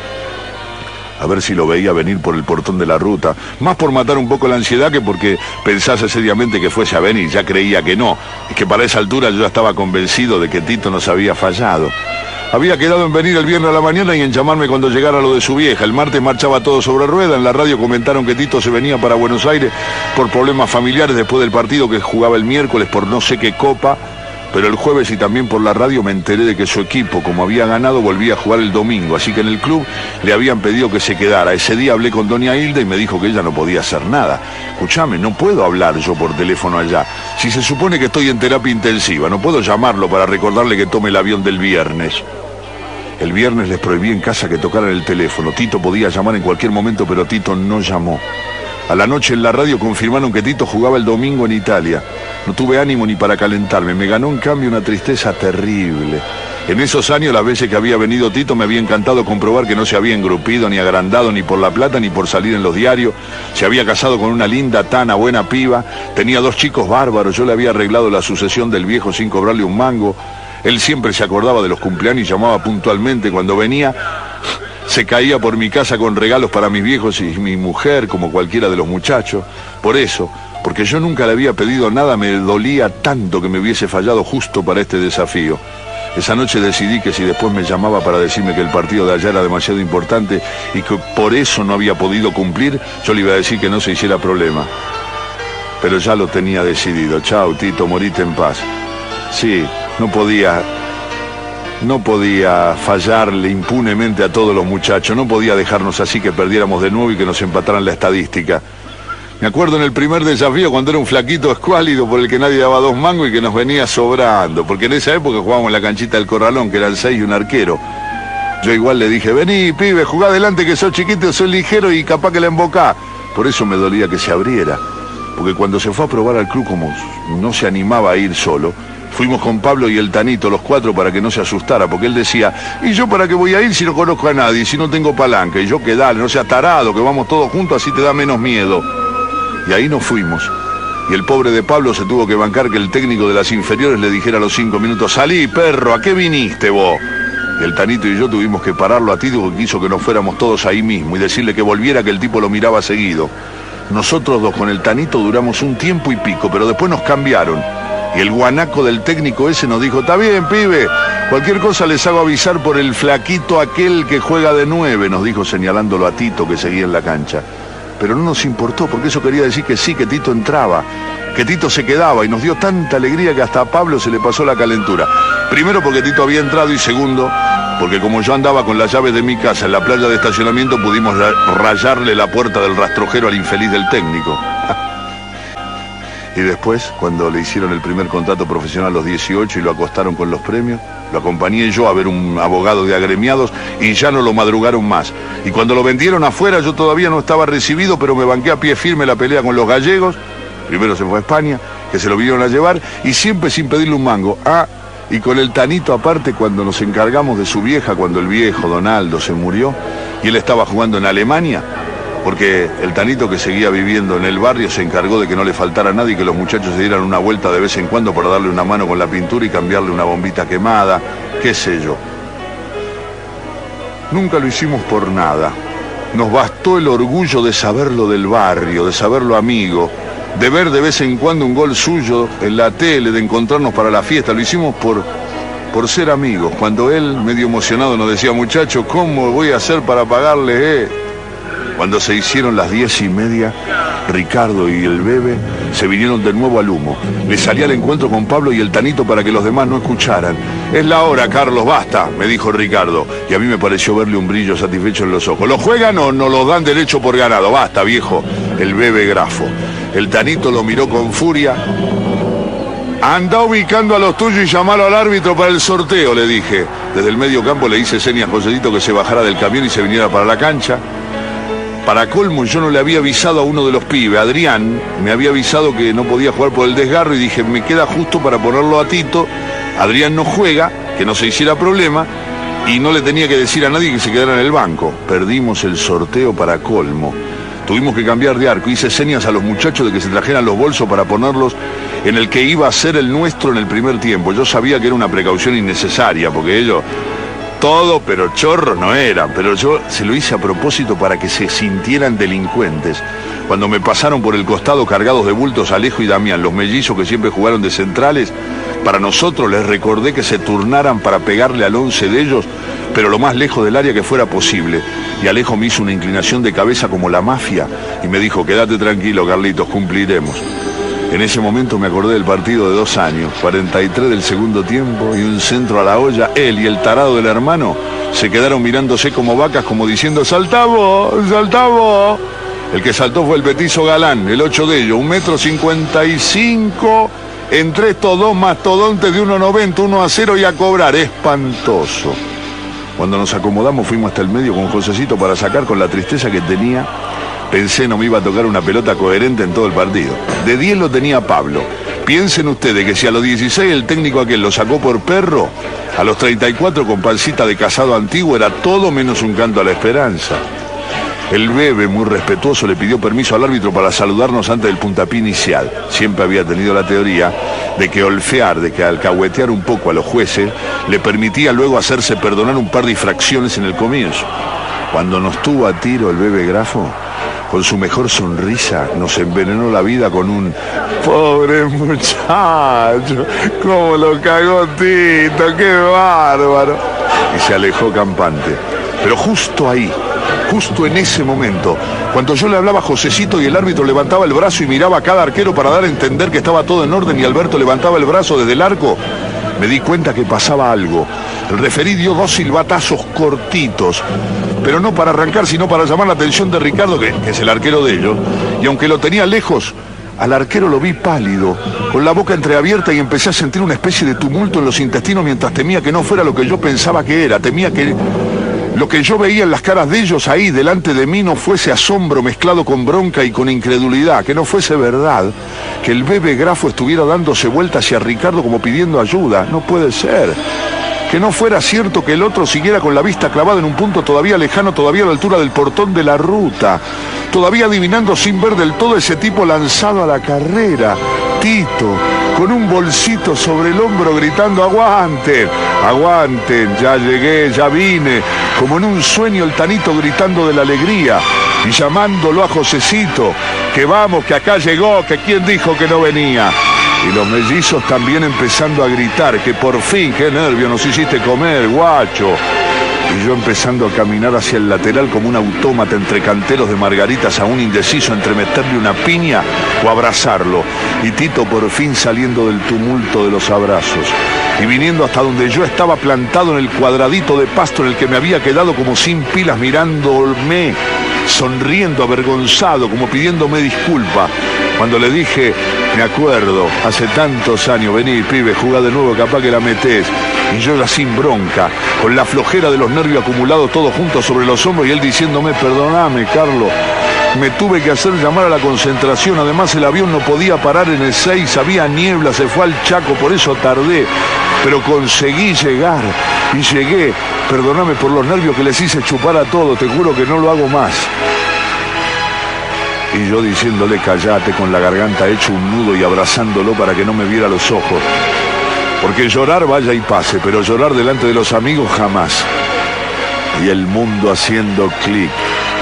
a ver si lo veía venir por el portón de la ruta, más por matar un poco la ansiedad que porque pensase seriamente que fuese a venir, ya creía que no, es que para esa altura yo estaba convencido de que Tito nos había fallado. Había quedado en venir el viernes a la mañana y en llamarme cuando llegara lo de su vieja. El martes marchaba todo sobre rueda. En la radio comentaron que Tito se venía para Buenos Aires por problemas familiares después del partido que jugaba el miércoles por no sé qué copa pero el jueves y también por la radio me enteré de que su equipo, como había ganado, volvía a jugar el domingo, así que en el club le habían pedido que se quedara. Ese día hablé con doña Hilda y me dijo que ella no podía hacer nada. Escúchame, no puedo hablar yo por teléfono allá. Si se supone que estoy en terapia intensiva, no puedo llamarlo para recordarle que tome el avión del viernes. El viernes les prohibí en casa que tocaran el teléfono. Tito podía llamar en cualquier momento, pero Tito no llamó. A la noche en la radio confirmaron que Tito jugaba el domingo en Italia. No tuve ánimo ni para calentarme, me ganó en cambio una tristeza terrible. En esos años, las veces que había venido Tito, me había encantado comprobar que no se había engrupido ni agrandado ni por la plata ni por salir en los diarios. Se había casado con una linda, tana, buena piba. Tenía dos chicos bárbaros. Yo le había arreglado la sucesión del viejo sin cobrarle un mango. Él siempre se acordaba de los cumpleaños y llamaba puntualmente cuando venía se caía por mi casa con regalos para mis viejos y mi mujer, como cualquiera de los muchachos. Por eso, porque yo nunca le había pedido nada, me dolía tanto que me hubiese fallado justo para este desafío. Esa noche decidí que si después me llamaba para decirme que el partido de allá era demasiado importante y que por eso no había podido cumplir, yo le iba a decir que no se hiciera problema. Pero ya lo tenía decidido. Chao, Tito, morite en paz. Sí, no podía no podía fallarle impunemente a todos los muchachos, no podía dejarnos así que perdiéramos de nuevo y que nos empataran la estadística. Me acuerdo en el primer desafío cuando era un flaquito escuálido por el que nadie daba dos mangos y que nos venía sobrando, porque en esa época jugábamos en la canchita del corralón, que eran seis y un arquero. Yo igual le dije, vení, pibe, jugá adelante que sos chiquito, soy ligero y capaz que la embocá. Por eso me dolía que se abriera, porque cuando se fue a probar al club como no se animaba a ir solo, Fuimos con Pablo y el Tanito, los cuatro, para que no se asustara, porque él decía, ¿y yo para qué voy a ir si no conozco a nadie, si no tengo palanca? Y yo que dale, no sea tarado, que vamos todos juntos, así te da menos miedo. Y ahí nos fuimos. Y el pobre de Pablo se tuvo que bancar que el técnico de las inferiores le dijera a los cinco minutos, salí, perro, ¿a qué viniste vos? Y el Tanito y yo tuvimos que pararlo a ti porque quiso que nos fuéramos todos ahí mismo y decirle que volviera que el tipo lo miraba seguido. Nosotros dos con el Tanito duramos un tiempo y pico, pero después nos cambiaron. Y el guanaco del técnico ese nos dijo, está bien, pibe, cualquier cosa les hago avisar por el flaquito aquel que juega de nueve, nos dijo señalándolo a Tito que seguía en la cancha. Pero no nos importó, porque eso quería decir que sí, que Tito entraba, que Tito se quedaba y nos dio tanta alegría que hasta a Pablo se le pasó la calentura. Primero porque Tito había entrado y segundo porque como yo andaba con las llaves de mi casa en la playa de estacionamiento pudimos rayarle la puerta del rastrojero al infeliz del técnico. Y después, cuando le hicieron el primer contrato profesional a los 18 y lo acostaron con los premios, lo acompañé yo a ver un abogado de agremiados y ya no lo madrugaron más. Y cuando lo vendieron afuera yo todavía no estaba recibido, pero me banqué a pie firme la pelea con los gallegos. Primero se fue a España, que se lo vinieron a llevar, y siempre sin pedirle un mango. Ah, y con el Tanito aparte cuando nos encargamos de su vieja, cuando el viejo Donaldo se murió, y él estaba jugando en Alemania, porque el Tanito que seguía viviendo en el barrio se encargó de que no le faltara nada y que los muchachos se dieran una vuelta de vez en cuando para darle una mano con la pintura y cambiarle una bombita quemada, qué sé yo. Nunca lo hicimos por nada. Nos bastó el orgullo de saberlo del barrio, de saberlo amigo, de ver de vez en cuando un gol suyo en la tele, de encontrarnos para la fiesta. Lo hicimos por, por ser amigos. Cuando él, medio emocionado, nos decía, muchacho, ¿cómo voy a hacer para pagarle? Eh? Cuando se hicieron las diez y media, Ricardo y el bebé se vinieron de nuevo al humo. Le salí al encuentro con Pablo y el Tanito para que los demás no escucharan. Es la hora, Carlos, basta, me dijo Ricardo. Y a mí me pareció verle un brillo satisfecho en los ojos. ¿Lo juegan o no lo dan derecho por ganado? Basta, viejo. El bebé grafo. El Tanito lo miró con furia. Anda ubicando a los tuyos y llamalo al árbitro para el sorteo, le dije. Desde el medio campo le hice señas a que se bajara del camión y se viniera para la cancha. Para colmo, yo no le había avisado a uno de los pibes, Adrián, me había avisado que no podía jugar por el desgarro y dije, me queda justo para ponerlo a Tito. Adrián no juega, que no se hiciera problema, y no le tenía que decir a nadie que se quedara en el banco. Perdimos el sorteo para colmo. Tuvimos que cambiar de arco. Hice señas a los muchachos de que se trajeran los bolsos para ponerlos en el que iba a ser el nuestro en el primer tiempo. Yo sabía que era una precaución innecesaria, porque ellos todo, pero chorros no eran. Pero yo se lo hice a propósito para que se sintieran delincuentes. Cuando me pasaron por el costado cargados de bultos Alejo y Damián, los mellizos que siempre jugaron de centrales, para nosotros les recordé que se turnaran para pegarle al once de ellos, pero lo más lejos del área que fuera posible. Y Alejo me hizo una inclinación de cabeza como la mafia y me dijo, quédate tranquilo, Carlitos, cumpliremos. En ese momento me acordé del partido de dos años, 43 del segundo tiempo y un centro a la olla. Él y el tarado del hermano se quedaron mirándose como vacas, como diciendo, saltamos, saltamos. El que saltó fue el petizo Galán, el 8 de ellos, un metro 55 entre estos dos mastodontes de 1,90, 1 a 0 y a cobrar. Espantoso. Cuando nos acomodamos fuimos hasta el medio con Josecito para sacar con la tristeza que tenía Pensé no me iba a tocar una pelota coherente en todo el partido. De 10 lo tenía Pablo. Piensen ustedes que si a los 16 el técnico aquel lo sacó por perro, a los 34 con pancita de casado antiguo era todo menos un canto a la esperanza. El bebé, muy respetuoso, le pidió permiso al árbitro para saludarnos antes del puntapié inicial. Siempre había tenido la teoría de que olfear, de que alcahuetear un poco a los jueces, le permitía luego hacerse perdonar un par de infracciones en el comienzo. Cuando nos tuvo a tiro el bebé grafo, con su mejor sonrisa, nos envenenó la vida con un pobre muchacho, cómo lo cagó Tito, qué bárbaro. Y se alejó campante. Pero justo ahí, justo en ese momento, cuando yo le hablaba a Josecito y el árbitro levantaba el brazo y miraba a cada arquero para dar a entender que estaba todo en orden y Alberto levantaba el brazo desde el arco, me di cuenta que pasaba algo. El referí dio dos silbatazos cortitos, pero no para arrancar, sino para llamar la atención de Ricardo, que, es el arquero de ellos. Y aunque lo tenía lejos, al arquero lo vi pálido, con la boca entreabierta y empecé a sentir una especie de tumulto en los intestinos mientras temía que no fuera lo que yo pensaba que era. Temía que lo que yo veía en las caras de ellos ahí delante de mí no fuese asombro mezclado con bronca y con incredulidad, que no fuese verdad, que el bebé grafo estuviera dándose vuelta hacia Ricardo como pidiendo ayuda. No puede ser. Que no fuera cierto que el otro siguiera con la vista clavada en un punto todavía lejano, todavía a la altura del portón de la ruta, todavía adivinando sin ver del todo ese tipo lanzado a la carrera. Tito, con un bolsito sobre el hombro gritando, aguanten, aguanten, ya llegué, ya vine, como en un sueño el tanito gritando de la alegría y llamándolo a Josecito, que vamos, que acá llegó, que quién dijo que no venía. Y los mellizos también empezando a gritar, que por fin, qué nervio, nos hiciste comer, guacho. Y yo empezando a caminar hacia el lateral como un autómata entre canteros de margaritas, aún indeciso entre meterle una piña o abrazarlo. Y Tito por fin saliendo del tumulto de los abrazos. Y viniendo hasta donde yo estaba plantado en el cuadradito de pasto en el que me había quedado como sin pilas mirándome, sonriendo avergonzado, como pidiéndome disculpa. Cuando le dije, me acuerdo, hace tantos años, vení, pibe, jugá de nuevo, capaz que la metés. Y yo ya sin bronca, con la flojera de los nervios acumulados todos juntos sobre los hombros y él diciéndome, perdoname, Carlos. Me tuve que hacer llamar a la concentración, además el avión no podía parar en el 6, había niebla, se fue al Chaco, por eso tardé. Pero conseguí llegar y llegué. Perdóname por los nervios que les hice chupar a todos, te juro que no lo hago más. Y yo diciéndole callate con la garganta hecho un nudo y abrazándolo para que no me viera los ojos. Porque llorar vaya y pase, pero llorar delante de los amigos jamás. Y el mundo haciendo clic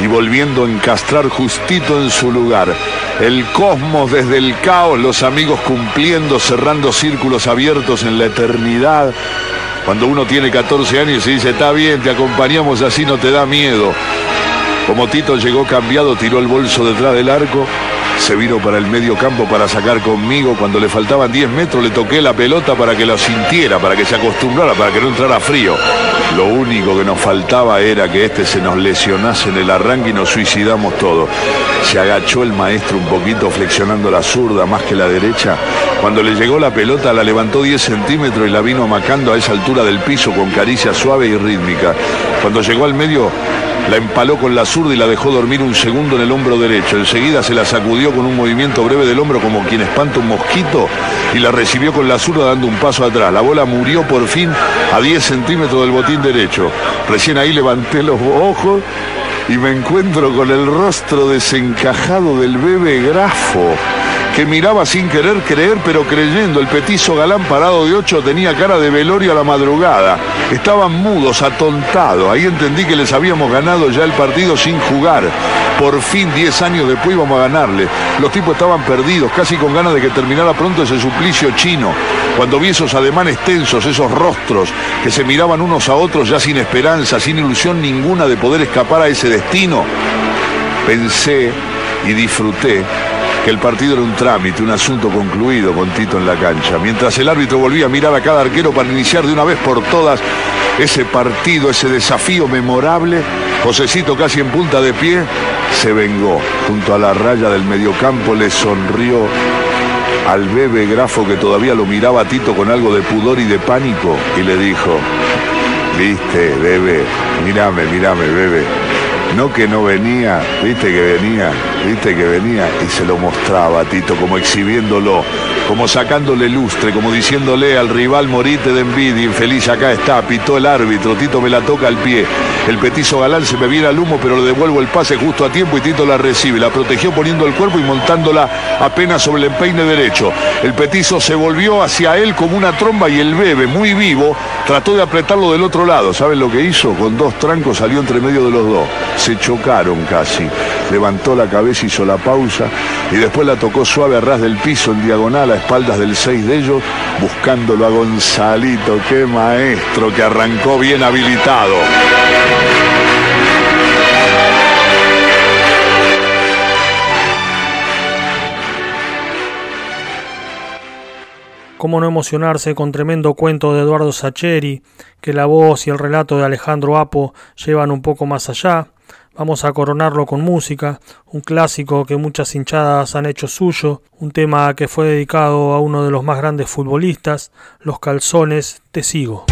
y volviendo a encastrar justito en su lugar. El cosmos desde el caos, los amigos cumpliendo, cerrando círculos abiertos en la eternidad. Cuando uno tiene 14 años y dice, está bien, te acompañamos así, no te da miedo. Como Tito llegó cambiado, tiró el bolso detrás del arco, se vino para el medio campo para sacar conmigo. Cuando le faltaban 10 metros le toqué la pelota para que lo sintiera, para que se acostumbrara, para que no entrara frío. Lo único que nos faltaba era que este se nos lesionase en el arranque y nos suicidamos todos. Se agachó el maestro un poquito flexionando la zurda más que la derecha. Cuando le llegó la pelota la levantó 10 centímetros y la vino amacando a esa altura del piso con caricia suave y rítmica. Cuando llegó al medio la empaló con la zurda y la dejó dormir un segundo en el hombro derecho. Enseguida se la sacudió con un movimiento breve del hombro como quien espanta un mosquito y la recibió con la zurda dando un paso atrás. La bola murió por fin a 10 centímetros del botín derecho. Recién ahí levanté los ojos y me encuentro con el rostro desencajado del bebé grafo que miraba sin querer creer, pero creyendo. El petizo galán parado de ocho tenía cara de velorio a la madrugada. Estaban mudos, atontados. Ahí entendí que les habíamos ganado ya el partido sin jugar. Por fin, diez años después íbamos a ganarle. Los tipos estaban perdidos, casi con ganas de que terminara pronto ese suplicio chino. Cuando vi esos ademanes tensos, esos rostros que se miraban unos a otros ya sin esperanza, sin ilusión ninguna de poder escapar a ese destino, pensé y disfruté que el partido era un trámite, un asunto concluido con Tito en la cancha. Mientras el árbitro volvía a mirar a cada arquero para iniciar de una vez por todas ese partido, ese desafío memorable, Josecito casi en punta de pie se vengó. Junto a la raya del mediocampo le sonrió al bebé grafo que todavía lo miraba a Tito con algo de pudor y de pánico y le dijo, viste, bebé, mírame, mírame, bebé. No que no venía, viste que venía, viste que venía y se lo mostraba a Tito como exhibiéndolo, como sacándole lustre, como diciéndole al rival morite de envidia, infeliz, acá está, pitó el árbitro, Tito me la toca al pie. El petizo galán se me viene al humo, pero le devuelvo el pase justo a tiempo y Tito la recibe. La protegió poniendo el cuerpo y montándola apenas sobre el empeine derecho. El petizo se volvió hacia él como una tromba y el bebé, muy vivo, trató de apretarlo del otro lado. ¿Saben lo que hizo? Con dos trancos salió entre medio de los dos se chocaron casi. Levantó la cabeza, hizo la pausa y después la tocó suave a ras del piso en diagonal a espaldas del seis de ellos, buscándolo a Gonzalito, qué maestro que arrancó bien habilitado. ¿Cómo no emocionarse con tremendo cuento de Eduardo Sacheri, que la voz y el relato de Alejandro Apo llevan un poco más allá? Vamos a coronarlo con música, un clásico que muchas hinchadas han hecho suyo, un tema que fue dedicado a uno de los más grandes futbolistas, Los calzones Te sigo.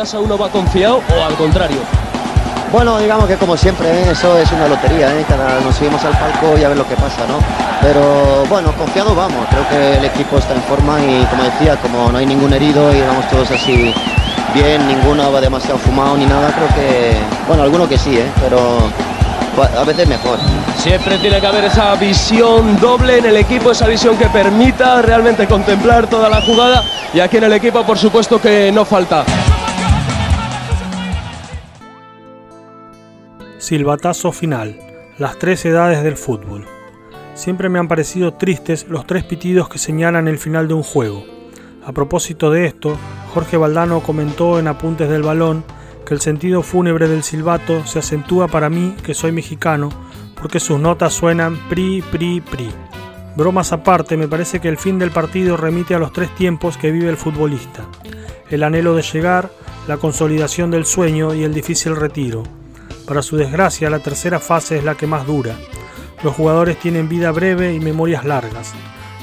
Casa uno va confiado o al contrario? Bueno, digamos que como siempre, ¿eh? eso es una lotería, ¿eh? Cada, nos subimos al palco y a ver lo que pasa, ¿no? Pero bueno, confiado vamos, creo que el equipo está en forma y como decía, como no hay ningún herido y vamos todos así bien, ninguno va demasiado fumado ni nada, creo que, bueno, alguno que sí, ¿eh? pero a veces mejor. Siempre tiene que haber esa visión doble en el equipo, esa visión que permita realmente contemplar toda la jugada y aquí en el equipo por supuesto que no falta. Silbatazo final. Las tres edades del fútbol. Siempre me han parecido tristes los tres pitidos que señalan el final de un juego. A propósito de esto, Jorge Valdano comentó en Apuntes del Balón que el sentido fúnebre del silbato se acentúa para mí, que soy mexicano, porque sus notas suenan pri, pri, pri. Bromas aparte, me parece que el fin del partido remite a los tres tiempos que vive el futbolista. El anhelo de llegar, la consolidación del sueño y el difícil retiro. Para su desgracia, la tercera fase es la que más dura. Los jugadores tienen vida breve y memorias largas.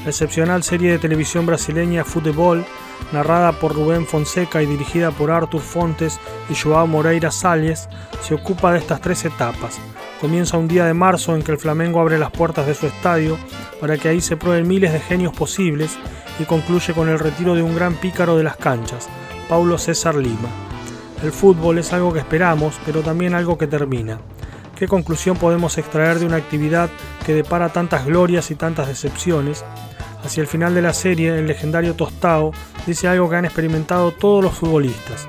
La excepcional serie de televisión brasileña Fútbol, narrada por Rubén Fonseca y dirigida por Artur Fontes y Joao Moreira Salles, se ocupa de estas tres etapas. Comienza un día de marzo en que el Flamengo abre las puertas de su estadio para que ahí se prueben miles de genios posibles y concluye con el retiro de un gran pícaro de las canchas, Paulo César Lima. El fútbol es algo que esperamos, pero también algo que termina. ¿Qué conclusión podemos extraer de una actividad que depara tantas glorias y tantas decepciones? Hacia el final de la serie, el legendario Tostao dice algo que han experimentado todos los futbolistas.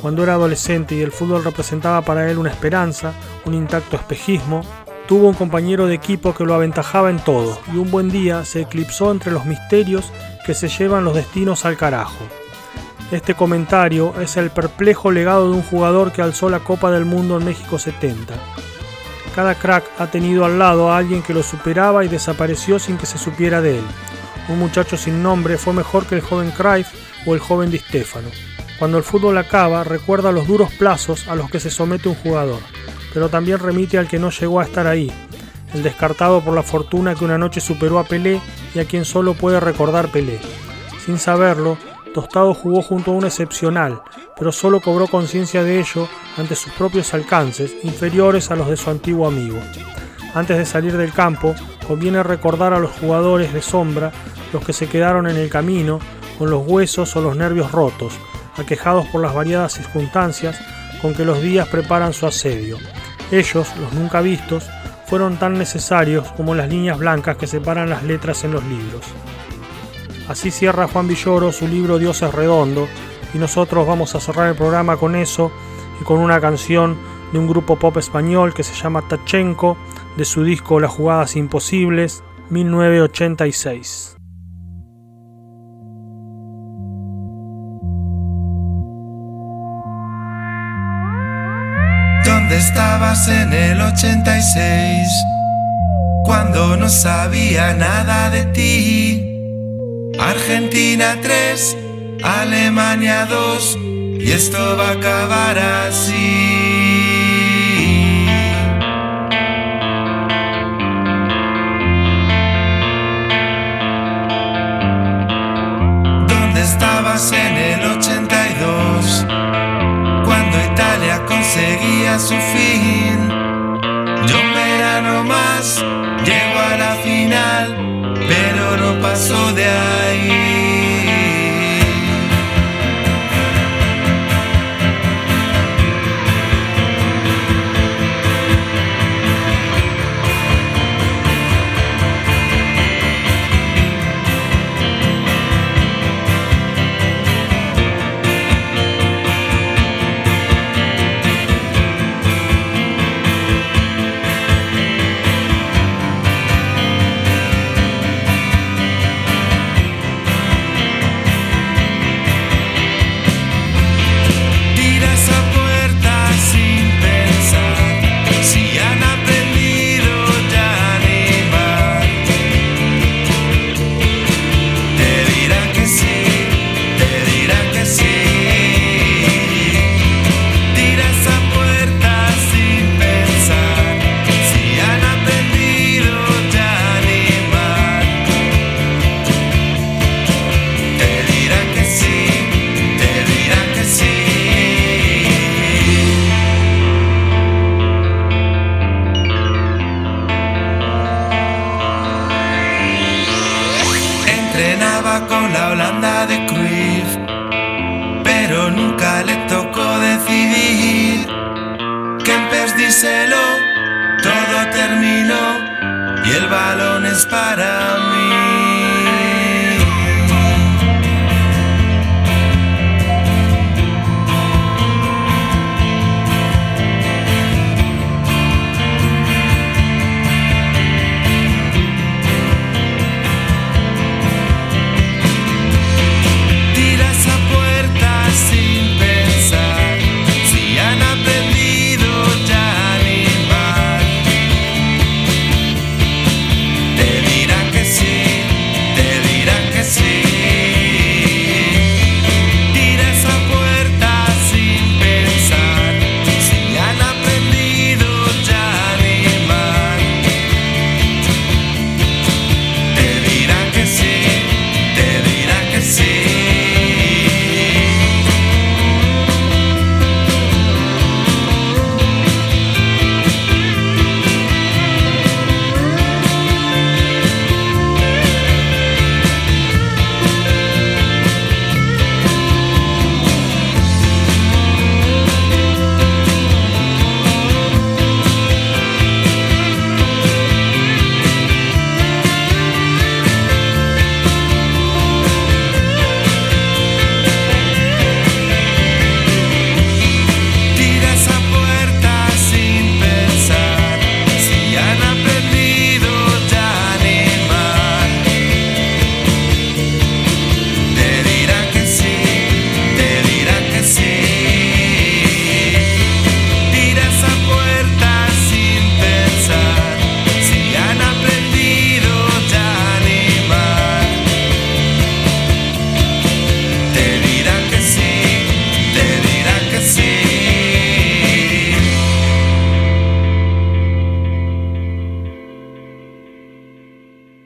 Cuando era adolescente y el fútbol representaba para él una esperanza, un intacto espejismo, tuvo un compañero de equipo que lo aventajaba en todo y un buen día se eclipsó entre los misterios que se llevan los destinos al carajo. Este comentario es el perplejo legado de un jugador que alzó la Copa del Mundo en México 70 cada crack ha tenido al lado a alguien que lo superaba y desapareció sin que se supiera de él. Un muchacho sin nombre fue mejor que el joven Cruyff o el joven Di Stefano. Cuando el fútbol acaba, recuerda los duros plazos a los que se somete un jugador, pero también remite al que no llegó a estar ahí, el descartado por la fortuna que una noche superó a Pelé y a quien solo puede recordar Pelé. Sin saberlo, Tostado jugó junto a un excepcional, pero solo cobró conciencia de ello ante sus propios alcances, inferiores a los de su antiguo amigo. Antes de salir del campo, conviene recordar a los jugadores de sombra, los que se quedaron en el camino, con los huesos o los nervios rotos, aquejados por las variadas circunstancias con que los días preparan su asedio. Ellos, los nunca vistos, fueron tan necesarios como las líneas blancas que separan las letras en los libros. Así cierra Juan Villoro su libro Dios es redondo y nosotros vamos a cerrar el programa con eso y con una canción de un grupo pop español que se llama Tachenko de su disco Las jugadas imposibles 1986. ¿Dónde estabas en el 86? Cuando no sabía nada de ti Argentina 3, Alemania 2, y esto va a acabar así. ¿Dónde estabas en el 82? Cuando Italia conseguía su fin. Yo un verano más, llego a la final no pasó de ahí.